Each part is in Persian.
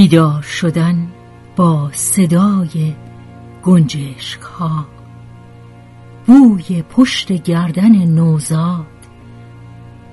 بیدار شدن با صدای گنجشک ها بوی پشت گردن نوزاد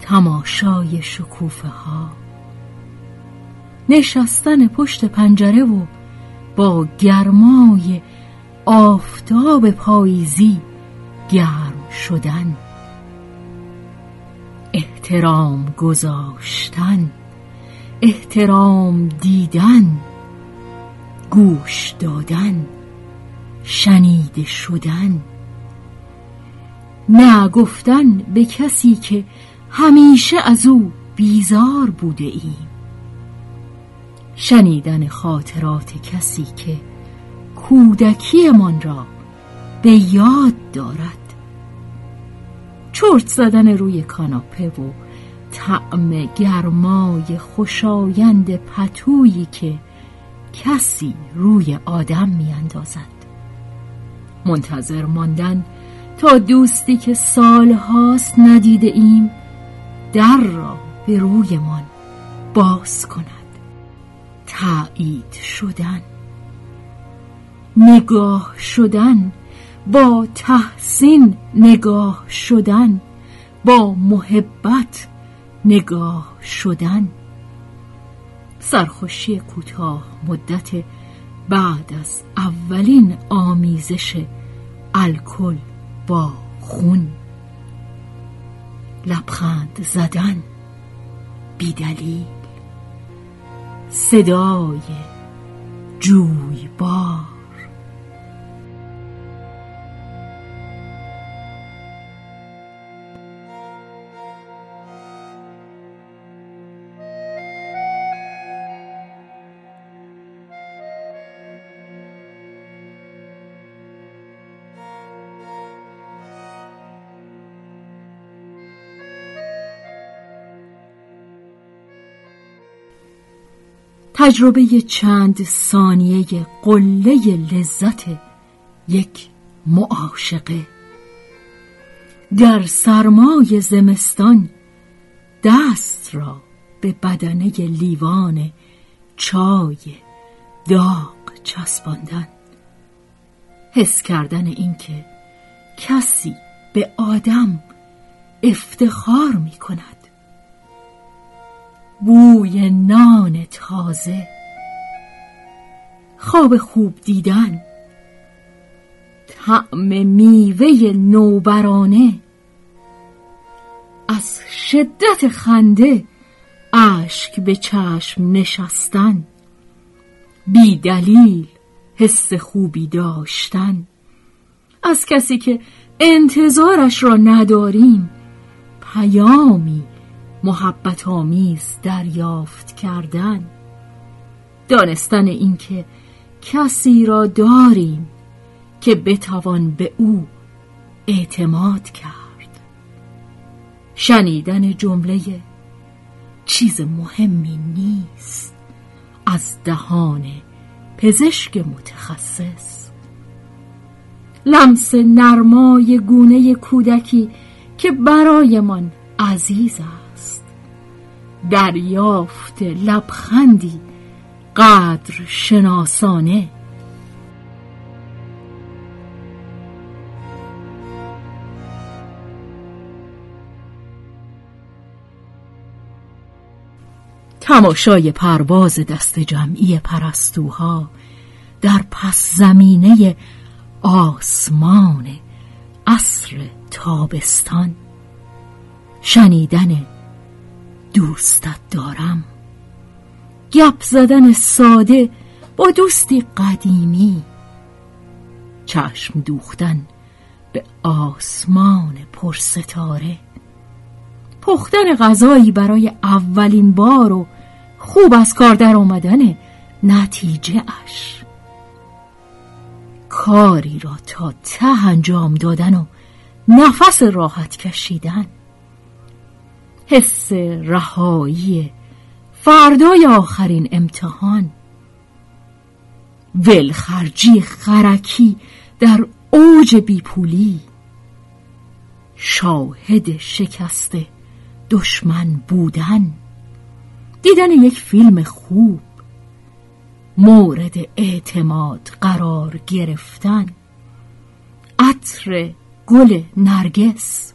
تماشای شکوفه ها نشستن پشت پنجره و با گرمای آفتاب پاییزی گرم شدن. احترام گذاشتن. احترام دیدن گوش دادن شنیده شدن. نه گفتن به کسی که همیشه از او بیزار بوده ایم شنیدن خاطرات کسی که کودکیمان را به یاد دارد. چرت زدن روی کاناپه و طعم گرمای خوشایند پتویی که کسی روی آدم میاندازد. منتظر ماندن تا دوستی که سالهاست ندیده ایم در را به رویمان باز کند. تایید شدن. نگاه شدن. با تحسین نگاه شدن. با محبت نگاه شدن. سرخوشی کوتاه مدت بعد از اولین آمیزش الکل با خون. لبخند زدن. بیدلیل. صدای جویبار. تجربه چند ثانیه قله لذت یک معاشقه. در سرمای زمستان دست را به بدنه لیوان چای داغ چسباندن. حس کردن اینکه کسی به آدم افتخار می کند بوی نان تازه. خواب خوب دیدن. طعم میوه نوبرانه. از شدت خنده اشک به چشم نشستن. بی دلیل حس خوبی داشتن. از کسی که انتظارش را نداریم پیامی محبت آمیز دریافت کردن. دانستن اینکه کسی را داریم که بتوان به او اعتماد کرد. شنیدن جمله چیز مهمی نیست از دهان پزشک متخصص. لمس نرمای گونه کودکی که برایمان عزیز است. دریافت لبخندی قدر شناسانه. تماشای پرواز دست جمعی پرستوها در پس زمینه آسمان عصر تابستان. شنیدن دوستت دارم. گپ زدن ساده با دوستی قدیمی. چشم دوختن به آسمان پرستاره. پختن غذایی برای اولین بار و خوب از کار در آمدن نتیجه اش. کاری را تا ته انجام دادن و نفس راحت کشیدن. حس رهایی. فردای آخرین امتحان. ولخرجی خرکی در اوج بیپولی. شاهد شکست دشمن بودن. دیدن یک فیلم خوب. مورد اعتماد قرار گرفتن. عطر گل نرگس.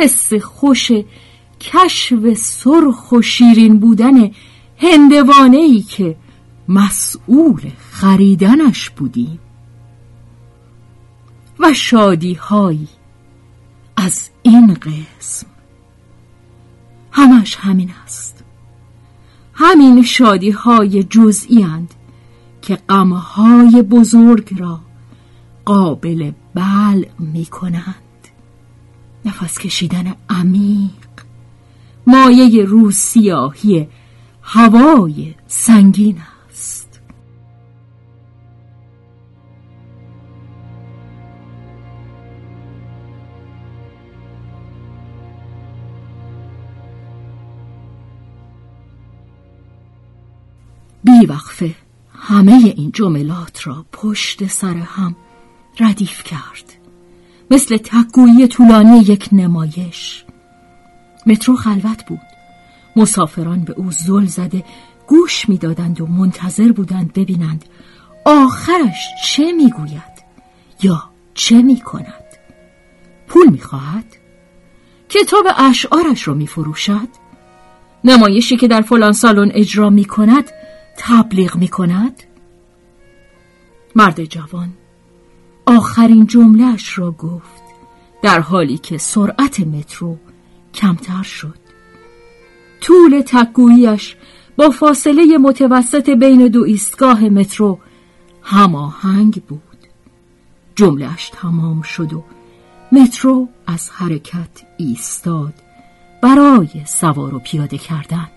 حس خوش کشف سرخ و شیرین بودن هندوانه ای که مسئول خریدنش بودیم و شادی هایی از این قسم. همش همین است. همین شادی های جزئی اند که غمهای بزرگ را قابل بل می کنند نفس کشیدن عمیق. مایه روسیاهی هوای سنگین است. بیوقفه همه این جملات را پشت سر هم ردیف کرد. مثل تکگویی طولانی یک نمایش. مترو خلوت بود. مسافران به او زل زده گوش می‌دادند و منتظر بودند ببینند آخرش چه می‌گوید یا چه می‌کند. پول می‌خواهد؟ کتاب اشعارش را میفروشد؟ نمایشی که در فلان سالن اجرا می‌کند تبلیغ می‌کند؟ مرد جوان آخرین جملهش را گفت. در حالی که سرعت مترو کمتر شد. طول تکگوییش با فاصله متوسط بین دو ایستگاه مترو هماهنگ بود. جملهش تمام شد و مترو از حرکت ایستاد برای سوار و پیاده کردن.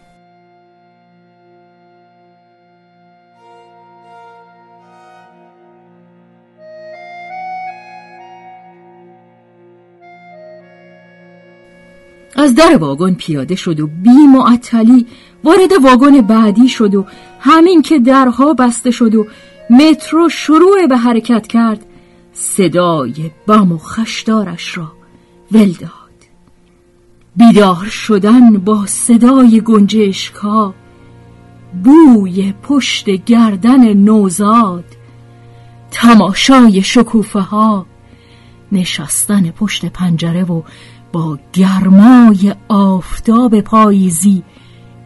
از در واگن پیاده شد و بی معطلی وارد واگن بعدی شد و همین که درها بسته شد و مترو شروع به حرکت کرد صدای بم و خشدارش را ول داد. بیدار شدن با صدای گنجشکا بوی پشت گردن نوزاد تماشای شکوفه ها نشستن پشت پنجره و با گرمای آفتاب پاییزی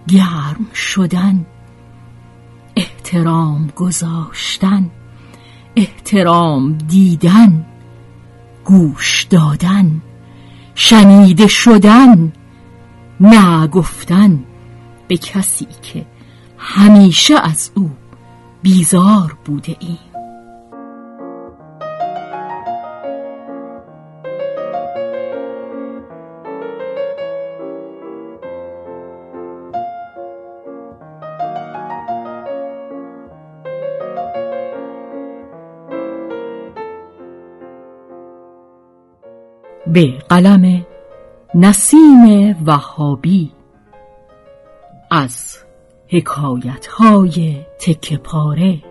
گرم شدن احترام گذاشتن احترام دیدن گوش دادن شنیده شدن نگفتن به کسی که همیشه از او بیزار بوده ایم به قلم نسیم وهابی از حکایت های تک پاره.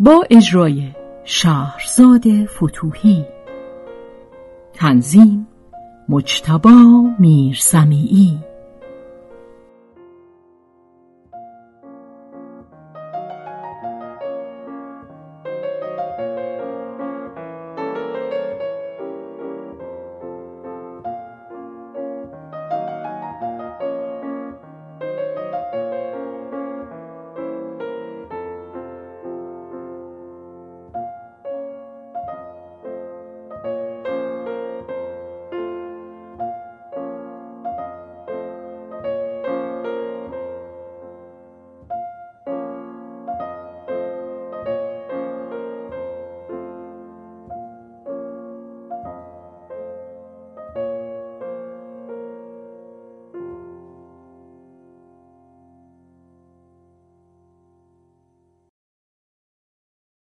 با اجرای شهرزاد فتوهی تنظیم مجتبا میرسمیعی